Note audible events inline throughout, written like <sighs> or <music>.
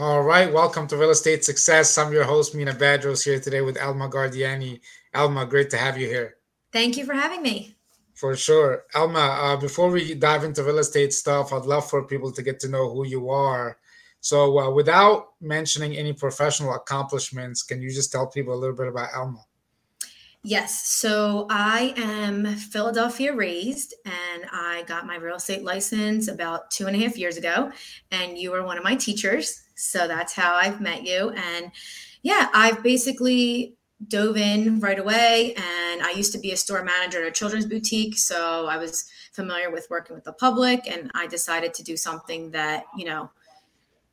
All right, welcome to Real Estate Success. I'm your host, Mena Badros, here today with Elma Guardiani. Elma, great to have you here. Thank you for having me. For sure. Elma, uh, before we dive into real estate stuff, I'd love for people to get to know who you are. So, uh, without mentioning any professional accomplishments, can you just tell people a little bit about Elma? Yes. So I am Philadelphia raised and I got my real estate license about two and a half years ago. And you were one of my teachers. So that's how I've met you. And yeah, I've basically dove in right away. And I used to be a store manager at a children's boutique. So I was familiar with working with the public. And I decided to do something that, you know,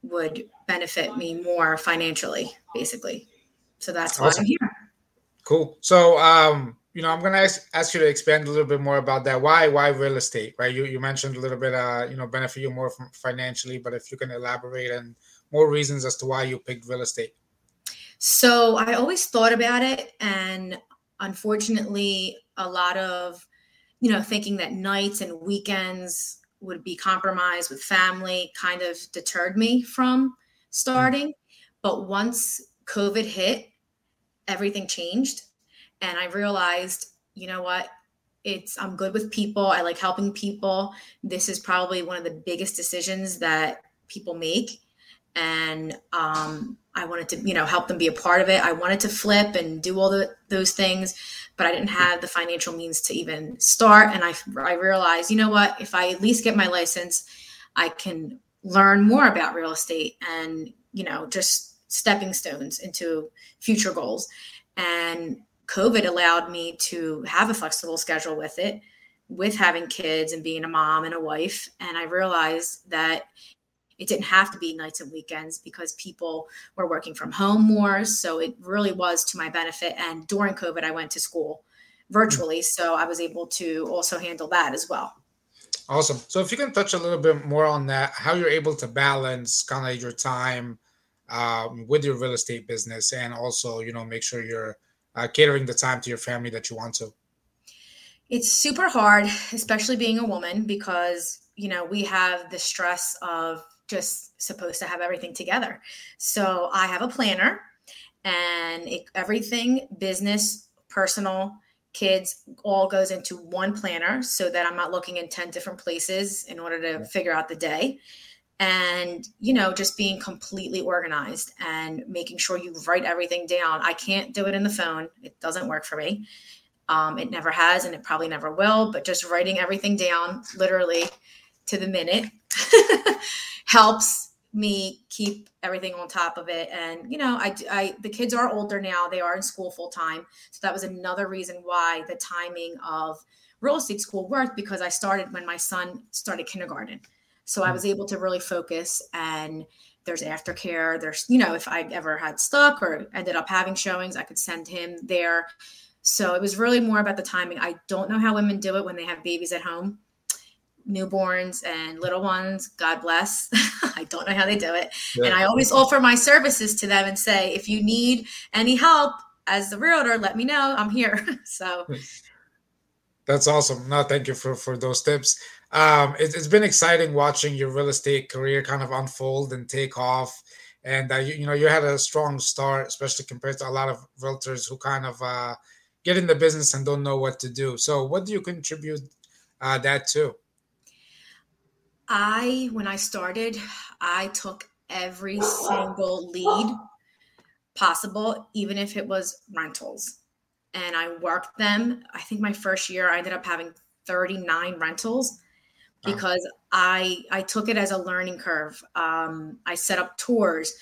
would benefit me more financially, basically. So that's awesome. why I'm here. Cool. So, um, you know, I'm gonna ask, ask you to expand a little bit more about that. Why, why real estate, right? You you mentioned a little bit, uh, you know, benefit you more financially, but if you can elaborate and more reasons as to why you picked real estate. So I always thought about it, and unfortunately, a lot of, you know, thinking that nights and weekends would be compromised with family kind of deterred me from starting. But once COVID hit everything changed and i realized you know what it's i'm good with people i like helping people this is probably one of the biggest decisions that people make and um, i wanted to you know help them be a part of it i wanted to flip and do all the, those things but i didn't have the financial means to even start and i i realized you know what if i at least get my license i can learn more about real estate and you know just stepping stones into future goals. And COVID allowed me to have a flexible schedule with it, with having kids and being a mom and a wife. And I realized that it didn't have to be nights and weekends because people were working from home more. So it really was to my benefit. And during COVID, I went to school virtually. So I was able to also handle that as well. Awesome. So if you can touch a little bit more on that, how you're able to balance kind of your time um, with your real estate business and also you know make sure you're uh, catering the time to your family that you want to it's super hard especially being a woman because you know we have the stress of just supposed to have everything together. So i have a planner and it, everything business personal kids all goes into one planner so that i'm not looking in 10 different places in order to figure out the day. And you know just being completely organized and making sure you write everything down. I can't do it in the phone. It doesn't work for me. Um, it never has and it probably never will but just writing everything down literally to the minute <laughs> helps me keep everything on top of it and you know I, I the kids are older now they are in school full time so that was another reason why the timing of real estate school worked because i started when my son started kindergarten so I hmm. was able to really focus and there's aftercare. There's, you know, if I ever had stuck or ended up having showings, I could send him there. So it was really more about the timing. I don't know how women do it when they have babies at home, newborns and little ones. God bless. <laughs> I don't know how they do it. Yeah. And I always offer my services to them and say, if you need any help as the realtor, let me know. I'm here. <laughs> so that's awesome. No, thank you for for those tips um, it, has been exciting watching your real estate career kind of unfold and take off. And uh, you, you, know, you had a strong start, especially compared to a lot of realtors who kind of uh, get in the business and don't know what to do. So, what do you contribute uh, that to? I, when I started, I took every single lead possible, even if it was rentals. And I worked them. I think my first year, I ended up having 39 rentals because I I took it as a learning curve. Um, I set up tours.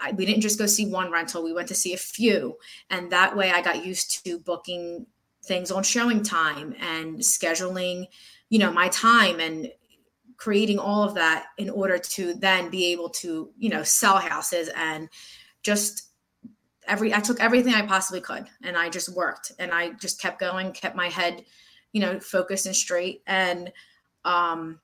I, we didn't just go see one rental; we went to see a few, and that way I got used to booking things on ShowingTime and scheduling, you know, my time and creating all of that in order to then be able to you know sell houses and just every I took everything I possibly could and I just worked and I just kept going, kept my head, you know, focused and straight and um,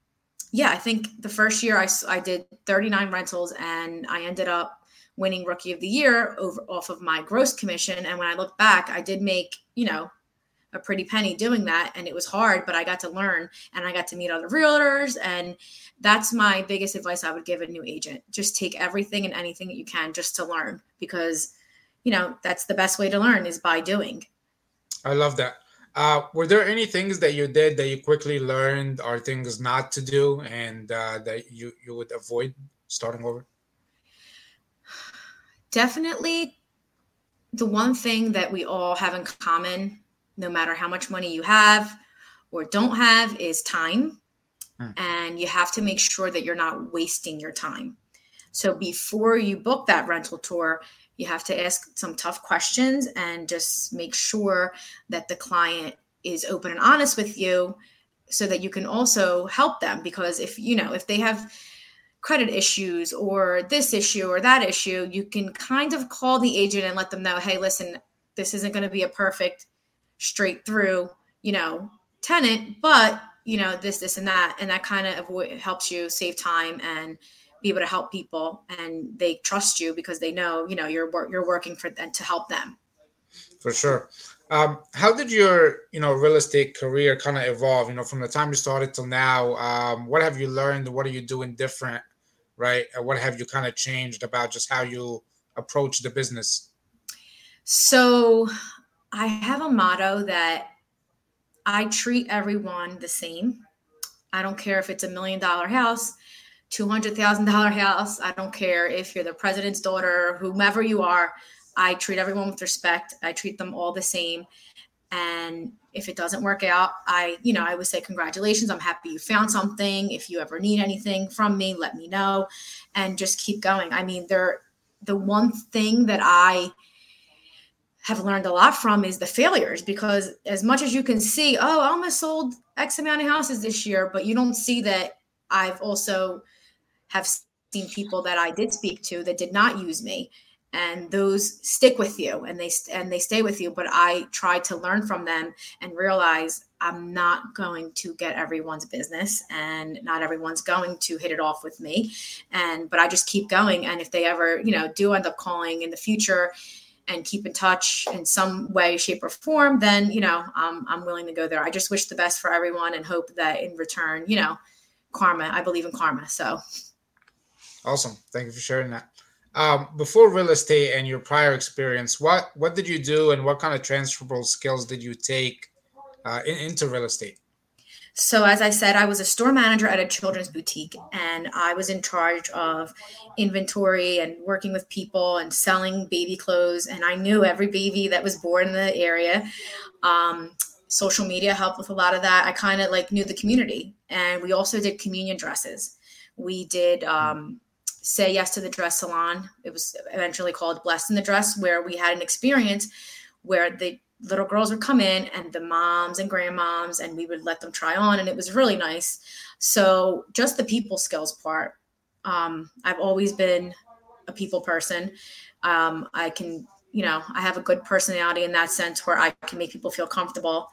yeah, I think the first year I, I did 39 rentals and I ended up winning rookie of the year over off of my gross commission. And when I look back, I did make, you know, a pretty penny doing that and it was hard but i got to learn and i got to meet other realtors and that's my biggest advice i would give a new agent. Just take everything and anything that you can just to learn because you know that's the best way to learn is by doing. I love that. Uh, were there any things that you did that you quickly learned or things not to do and uh, that you, you would avoid starting over? <sighs> Definitely the one thing that we all have in common no matter how much money you have or don't have, is time. Hmm. And you have to make sure that you're not wasting your time. So before you book that rental tour, you have to ask some tough questions and just make sure that the client is open and honest with you so that you can also help them because if you know if they have credit issues or this issue or that issue you can kind of call the agent and let them know hey listen this isn't going to be a perfect straight through, you know, tenant, but you know, this, this, and that, and that kind of avoid, helps you save time and be able to help people, and they trust you because they know, you know, you're you're working for them to help them. For sure. Um, how did your you know real estate career kind of evolve? You know, from the time you started till now, um, what have you learned? What are you doing different? Right? And what have you kind of changed about just how you approach the business? So I have a motto that I treat everyone the same. I don't care if it's a million dollar house, $200,000 house. I don't care if you're the president's daughter, whomever you are. I treat everyone with respect. I treat them all the same. And if it doesn't work out, I, you know, I would say congratulations. I'm happy you found something. If you ever need anything from me, let me know and just keep going. I mean, there the one thing that I have learned a lot from is the failures because as much as you can see, oh, I almost sold X amount of houses this year, but you don't see that I've also have seen people that I did speak to that did not use me and those stick with you and they and they stay with you but i try to learn from them and realize i'm not going to get everyone's business and not everyone's going to hit it off with me and but i just keep going and if they ever you know do end up calling in the future and keep in touch in some way, shape, or form, then you know um, I'm willing to go there. I just wish the best for everyone and hope that in return, you know, karma. I believe in karma. So awesome! Thank you for sharing that. Um, before real estate and your prior experience, what what did you do, and what kind of transferable skills did you take uh, in, into real estate? So, as I said, I was a store manager at a children's boutique, and I was in charge of inventory and working with people and selling baby clothes. And I knew every baby that was born in the area. Um, social media helped with a lot of that. I kind of like knew the community, and we also did communion dresses. We did um, say yes to the dress salon. It was eventually called Blessed in the Dress, where we had an experience where they little girls would come in and the moms and grandmoms and we would let them try on and it was really nice. So just the people skills part um, i've always been a people person. Um, i can you know i have a good personality in that sense where i can make people feel comfortable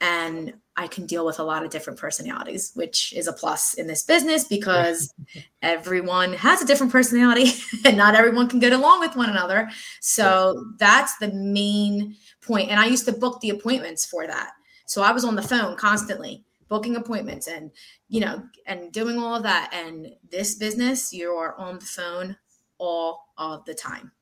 and i can deal with a lot of different personalities which is a plus in this business because <laughs> everyone has a different personality <laughs> and not everyone can get along with one another so that's the main point. And I used to book the appointments for that. So I was on the phone constantly booking appointments and, you know, and doing all of that. And this business, you are on the phone all of the time.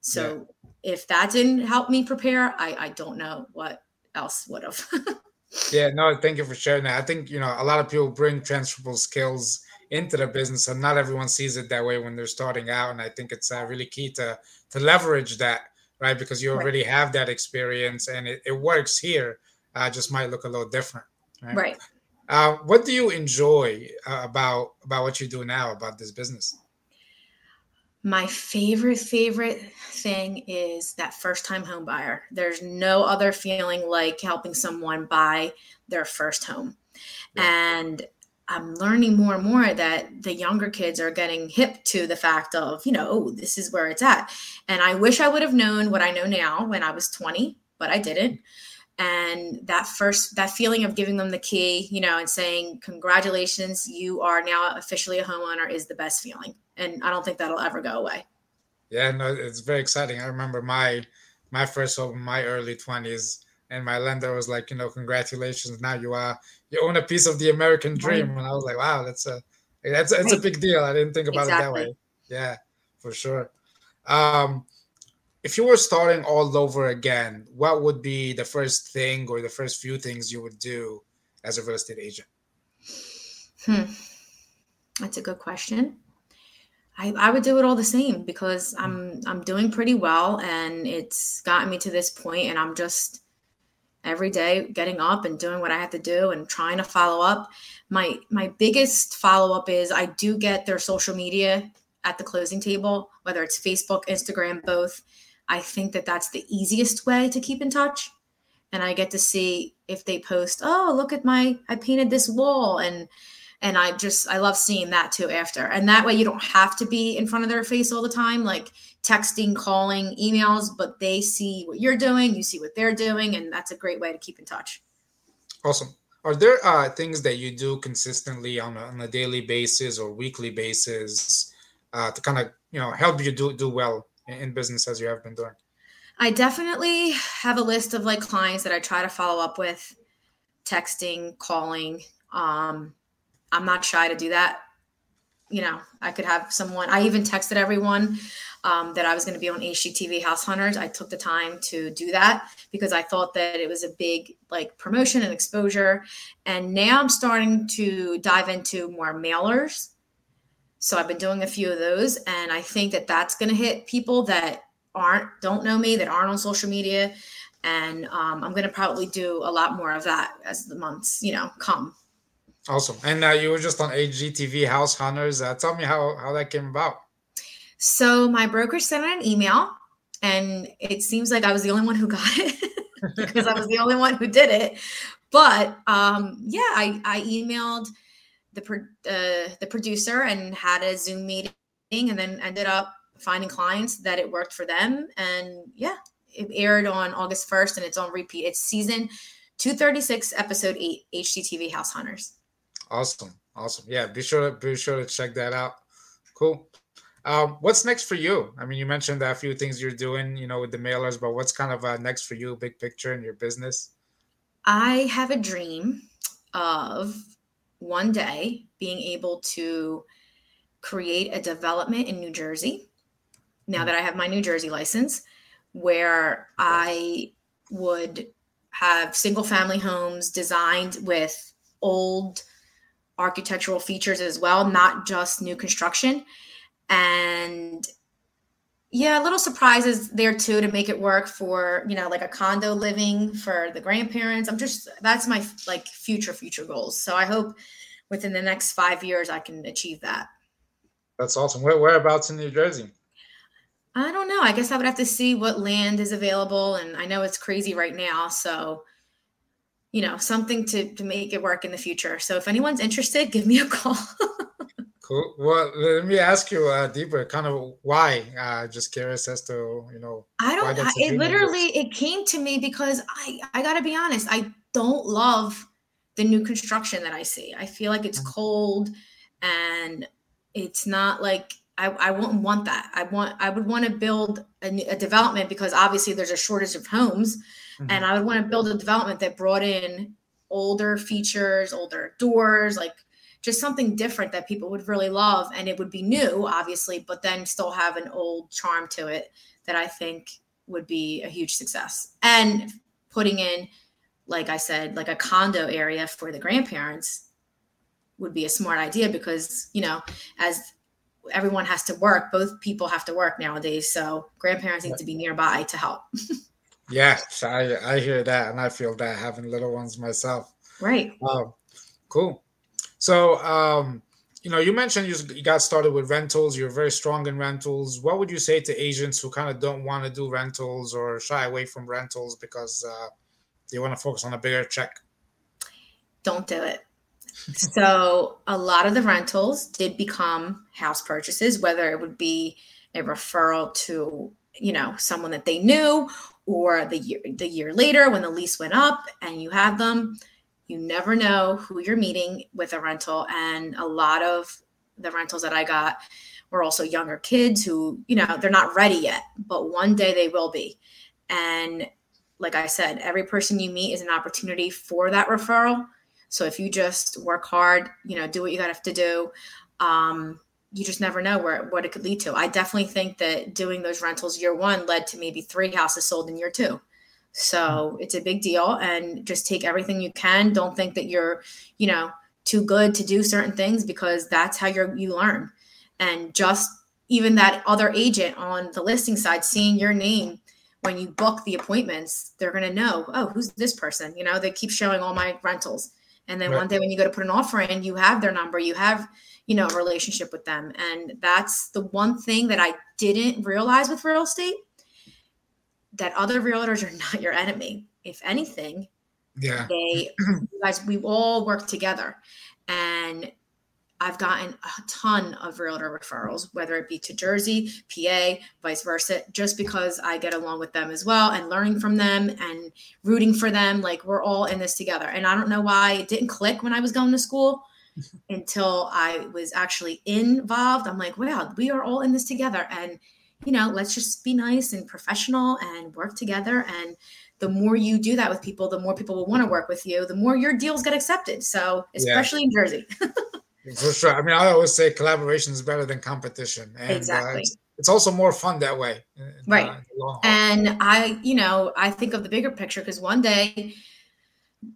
So yeah. if that didn't help me prepare, I, I don't know what else would have. <laughs> yeah, no, thank you for sharing that. I think, you know, a lot of people bring transferable skills into the business and not everyone sees it that way when they're starting out. And I think it's uh, really key to, to leverage that right? Because you already right. have that experience and it, it works here. Uh, just might look a little different, right? Right. Uh, what do you enjoy uh, about about what you do now about this business? My favorite favorite thing is that first time home buyer. There's no other feeling like helping someone buy their first home. Yeah. And I'm learning more and more that the younger kids are getting hip to the fact of, you know, oh, this is where it's at. And I wish I would have known what I know now when I was 20, but I didn't. And that first, that feeling of giving them the key, you know, and saying, congratulations, you are now officially a homeowner is the best feeling. And I don't think that'll ever go away. Yeah, no, it's very exciting. I remember my my first home, my early 20s. and my lender was like, you know, congratulations, now you are you own a piece of the American dream, and I was like, wow, that's a that's it's a big deal. I didn't think about exactly. it that way. Yeah, for sure. Um, if you were starting all over again, what would be the first thing or the first few things you would do as a real estate agent? Hmm. That's a good question. I, I would do it all the same because hmm. I'm I'm doing pretty well and it's gotten me to this point and I'm just every day getting up and doing what I have to do and trying to follow up. My my biggest follow up is I do get their social media at the closing table, whether it's Facebook, Instagram, both. I think that that's the easiest way to keep in touch. And I get to see if they post, "Oh, look at my I painted this wall." And and i just i love seeing that too after. And that way you don't have to be in front of their face all the time like texting calling emails but they see what you're doing you see what they're doing and that's a great way to keep in touch. Awesome. Are there uh, things that you do consistently on a, on a daily basis or weekly basis uh, to kind of you know help you do do well in business as you have been doing? I definitely have a list of like clients that i try to follow up with texting calling um, I'm not shy to do that. You know, I could have someone, I even texted everyone um, that I was going to be on HGTV House Hunters. I took the time to do that because I thought that it was a big like promotion and exposure. And now I'm starting to dive into more mailers. So I've been doing a few of those. And I think that that's going to hit people that aren't, don't know me, that aren't on social media. And um, I'm going to probably do a lot more of that as the months, you know, come. Awesome. And uh, you were just on HGTV House Hunters. Uh, tell me how, how that came about. So my broker sent out an email, and it seems like I was the only one who got it <laughs> because I was the only one who did it. But um, yeah, I, I emailed the uh, the producer and had a Zoom meeting, and then ended up finding clients that it worked for them. And yeah, it aired on August first, and it's on repeat. It's season two thirty six, episode eight, HGTV House Hunters. Awesome, awesome. Yeah, be sure to be sure to check that out. Cool. Um, what's next for you? I mean, you mentioned a few things you're doing, you know, with the mailers, but what's kind of uh, next for you, big picture in your business? I have a dream of one day being able to create a development in New Jersey. Now that I have my New Jersey license, where I would have single family homes designed with old architectural features as well, not just new construction. And yeah, little surprises there too to make it work for, you know, like a condo living for the grandparents. I'm just that's my like future future goals. So I hope within the next 5 years I can achieve that. That's awesome. Where whereabouts in New Jersey? I don't know. I guess I would have to see what land is available and I know it's crazy right now, so you know something to to make it work in the future. So if anyone's interested give me a call. <laughs> Cool. Well let me ask you uh deeper kind of why? Uh just curious as to you know i don't it literally it came to me because i i gotta be honest i don't love the new construction that i see. I feel like it's mm-hmm. cold and it's not like I, I wouldn't want that. I want I would want to build a, a development because obviously there's a shortage of homes Mm-hmm. And I would want to build a development that brought in older features, older doors, like just something different that people would really love. And it would be new, obviously, but then still have an old charm to it that I think would be a huge success. And putting in, like I said, like a condo area for the grandparents would be a smart idea because, you know, as everyone has to work, both people have to work nowadays. So grandparents need to be nearby to help. <laughs> Yeah, I I hear that, and I feel that having little ones myself. Right. Um, cool. So, um, you know, you mentioned you, you got started with rentals. You're very strong in rentals. What would you say to agents who kind of don't want to do rentals or shy away from rentals because uh, they want to focus on a bigger check? Don't do it. so, a lot of the rentals did become house purchases, whether it would be a referral to you know someone that they knew or the year the year later when the lease went up and you have them you never know who you're meeting with a rental and a lot of the rentals that i got were also younger kids who you know they're not ready yet but one day they will be and like I said, every person you meet is an opportunity for that referral. So if you just work hard, you know, do what you got to have to do, um, you just never know where what it could lead to. I definitely think that doing those rentals year one led to maybe three houses sold in year two. So mm-hmm. it's a big deal, and just take everything you can. Don't think that you're, you know, too good to do certain things because that's how you're you learn. And just even that other agent on the listing side seeing your name when you book the appointments, they're going to know, oh, who's this person? You know, they keep showing all my rentals. And then right. one day when you go to put an offer in, you have their number, you have, you know, a relationship with them. And that's the one thing that I didn't realize with real estate that other realtors are <laughs> not your enemy. If anything, yeah, they, <clears throat> you guys, we all work together. And I've gotten a ton of realtor referrals, whether it be to Jersey, PA, vice versa, just because I get along with them as well and learning from them and rooting for them. Like we're all in this together. And I don't know why it didn't click when I was going to school <laughs> until I was actually involved. I'm like, wow, we are all in this together. And, you know, let's just be nice and professional and work together. And the more you do that with people, the more people will want to work with you, the more your deals get accepted. So, especially yeah. in Jersey. <laughs> For sure. I mean, I always say collaboration is better than competition. And, uh, exactly. Uh, it's, it's, also more fun that way. right. Uh, and I, you know, I think of the bigger picture because one day,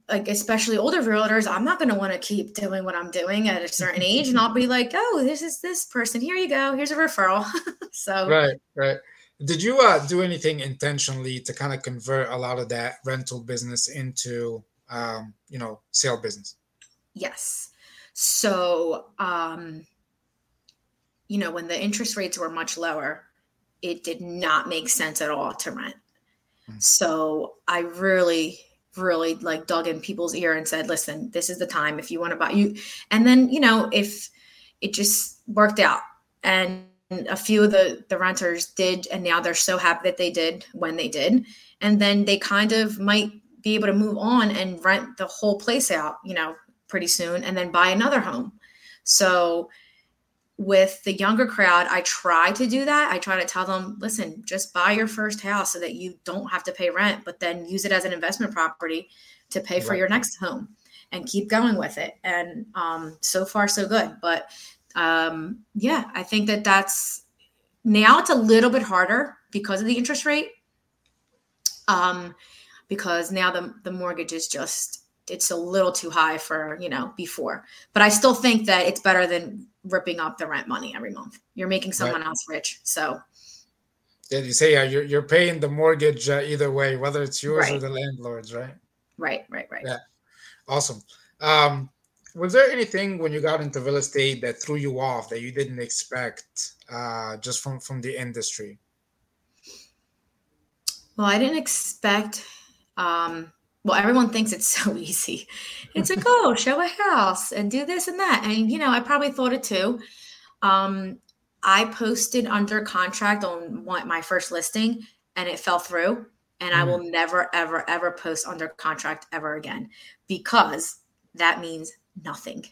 like especially older realtors, I'm not going to want to keep doing what I'm doing at a certain age, and I'll be like, "Oh, this is this person. Here you go. Here's a referral." <laughs> so right, right. Did you uh, do anything intentionally to kind of convert a lot of that rental business into, um, you know, sale business? Yes. So, um, you know, when the interest rates were much lower, it did not make sense at all to rent. Mm-hmm. So I really, really like dug in people's ear and said, listen, this is the time if you want to buy you. And then, you know, if it just worked out and a few of the, the renters did, and now they're so happy that they did when they did. And then they kind of might be able to move on and rent the whole place out, you know, pretty soon and then buy another home. So with the younger crowd, I try to do that. I try to tell them, listen, just buy your first house so that you don't have to pay rent, but then use it as an investment property to pay for right. your next home and keep going with it. And um, so far, so good. But um, yeah, I think that that's now it's a little bit harder because of the interest rate. Um, because now the, the mortgage is just it's a little too high for you know before. But i still think that it's better than ripping up the rent money every month. You're making someone right. else rich so. Yeah you say yeah you're, you're paying the mortgage uh, either way whether it's yours right. or the landlord's right? Right right right. Yeah. Awesome. Um was there anything when you got into real estate that threw you off that you didn't expect uh just from from the industry? Well i didn't expect um well, everyone thinks it's so <laughs> easy. It's like, oh, show a house and do this and that. And, you know, I probably thought it too. Um, I posted under contract on my first listing and it fell through. And mm. I will mm. never, ever, ever post under contract ever again because that means nothing.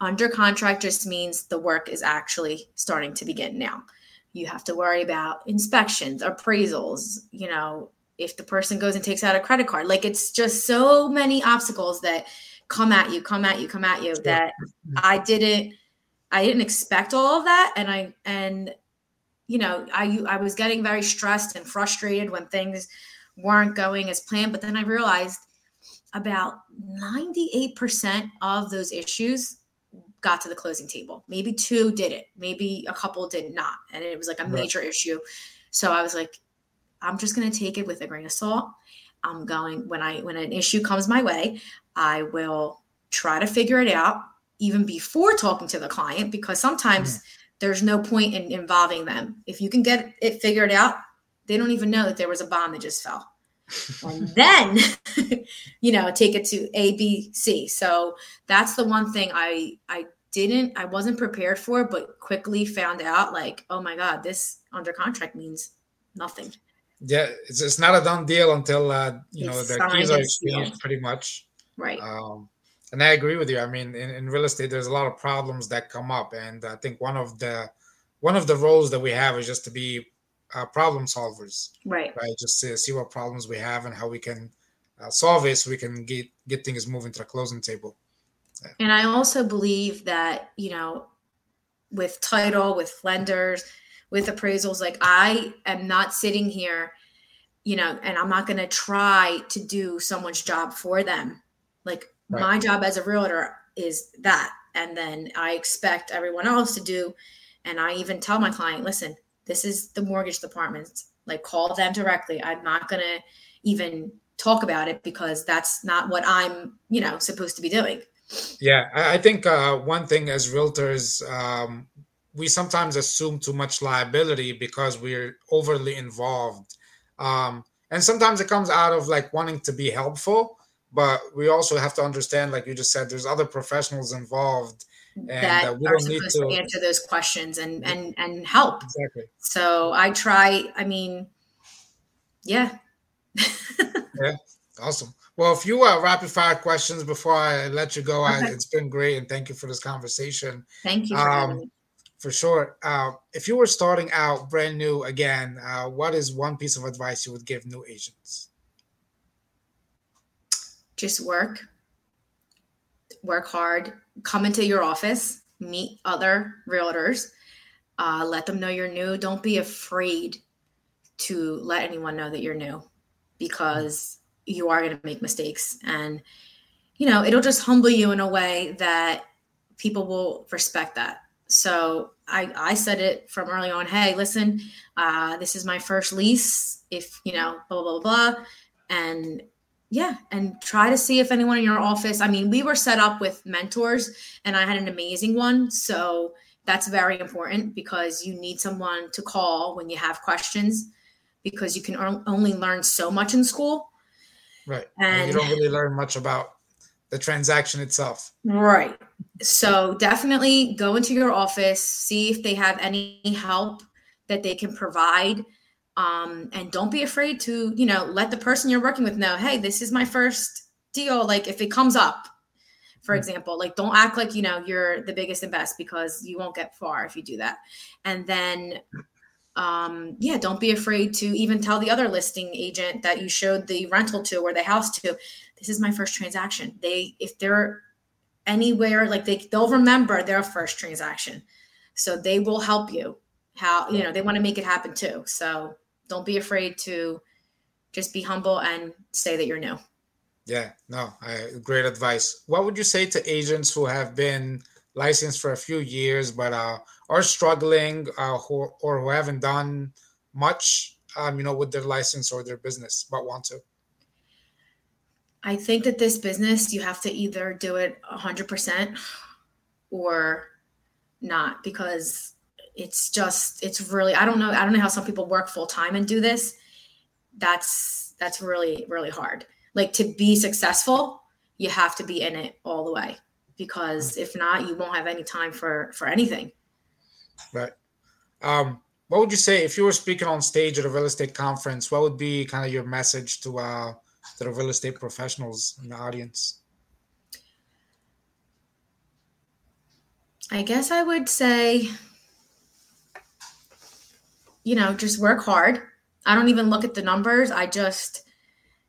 Under contract just means the work is actually starting to begin now. You have to worry about inspections, appraisals, you know, if the person goes and takes out a credit card. Like it's just so many obstacles that come at you come at you come at you that i didn't i didn't expect all of that. And i and you know i i was getting very stressed and frustrated when things weren't going as planned. But then i realized about 98% of those issues got to the closing table. Maybe two did it maybe a couple did not. And it was like a major right. issue. So i was like I'm just going to take it with a grain of salt. I'm going when I when an issue comes my way, I will try to figure it out even before talking to the client because sometimes mm. there's no point in involving them. If you can get it figured out, they don't even know that there was a bomb that just fell. and <laughs> then <laughs> you know take it to a b c so that's the one thing i i didn't i wasn't prepared for but quickly found out like oh my god this under contract means nothing yeah, it's, it's not a done deal until uh, you it's know the keys are exchanged, pretty much. Right. Um, and I agree with you. I mean, in, in real estate, there's a lot of problems that come up, and I think one of the one of the roles that we have is just to be uh, problem solvers. Right. Right. Just to see what problems we have and how we can uh, solve it so we can get get things moving to the closing table. Yeah. And I also believe that you know, with title, with lenders, with appraisals, like I am not sitting here, you know, and I'm not going to try to do someone's job for them. Like right. my job as a realtor is that, and then I expect everyone else to do. And I even tell my client, listen, this is the mortgage department. Like call them directly. I'm not going to even talk about it because that's not what I'm, you know, supposed to be doing. Yeah, I think uh, one thing as realtors, um, we sometimes assume too much liability because we're overly involved. Um, and sometimes it comes out of like wanting to be helpful, but we also have to understand, like you just said, there's other professionals involved and that we are supposed to... to answer those questions and and and help. Exactly. So I try. I mean, yeah. <laughs> yeah. Awesome. Well, a few uh, rapid fire questions before I let you go. Okay. I, it's been great, and thank you for this conversation. Thank you um, For sure. Uh, if you were starting out brand new again, uh, what is one piece of advice you would give new agents? Just work. Work hard. Come into your office. Meet other realtors. Uh, let them know you're new. Don't be afraid to let anyone know that you're new because you are going to make mistakes and you know it'll just humble you in a way that people will respect that so i i said it from early on hey listen uh, this is my first lease if you know blah blah blah, blah. and yeah and try to see if anyone in your office i mean we were set up with mentors and i had an amazing one so that's very important because you need someone to call when you have questions because you can only learn so much in school Right. And, and you don't really learn much about the transaction itself. Right. So definitely go into your office, see if they have any help that they can provide. Um, and don't be afraid to, you know, let the person you're working with know, hey, this is my first deal. Like if it comes up, for mm-hmm. example, like don't act like, you know, you're the biggest and best because you won't get far if you do that. And then um, yeah, don't be afraid to even tell the other listing agent that you showed the rental to or the house to, this is my first transaction. They, if they're anywhere, like they, they'll remember their first transaction. So they will help you how, you know, they want to make it happen too. So don't be afraid to just be humble and say that you're new. Yeah, no, I, great advice. What would you say to agents who have been licensed for a few years, but uh, are struggling uh, who, or who haven't done much, um, you know, with their license or their business, but want to? I think that this business, you have to either do it 100% or not because it's just, it's really, I don't know. I don't know how some people work full time and do this. That's, that's really, really hard. Like to be successful, you have to be in it all the way because if not, you won't have any time for, for anything. Right. Um, what would you say if you were speaking on stage at a real estate conference? What would be kind of your message to uh, to the real estate professionals in the audience? I guess I would say, you know, just work hard. I don't even look at the numbers. I just,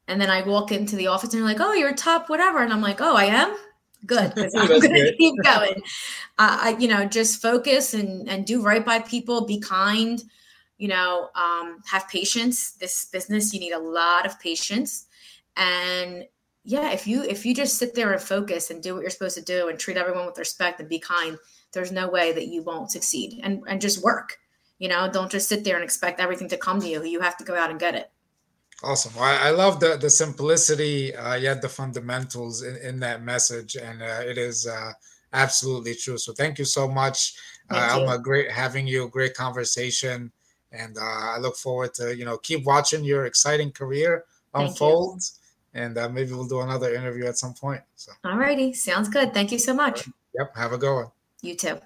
and then I walk into the office and they're like, oh, you're top whatever. And I'm like, oh, I am? Good because I'm going to keep going. Uh, I, you know, just focus and and do right by people. Be kind. You know, um, have patience. This business, you need a lot of patience, and yeah, if you if you just sit there and focus and do what you're supposed to do and treat everyone with respect and be kind, there's no way that you won't succeed. And and just work. You know, don't just sit there and expect everything to come to you. You have to go out and get it. Awesome. Well, I, I, love the the simplicity, uh, yet the fundamentals in, in that message, and uh, it is uh, absolutely true. So thank you so much, uh, Elma. Great having you. Great conversation, and uh, I look forward to you know keep watching your exciting career unfold, and uh, maybe we'll do another interview at some point. So. All righty, sounds good. Thank you so much. Yep. Have a good one. You too.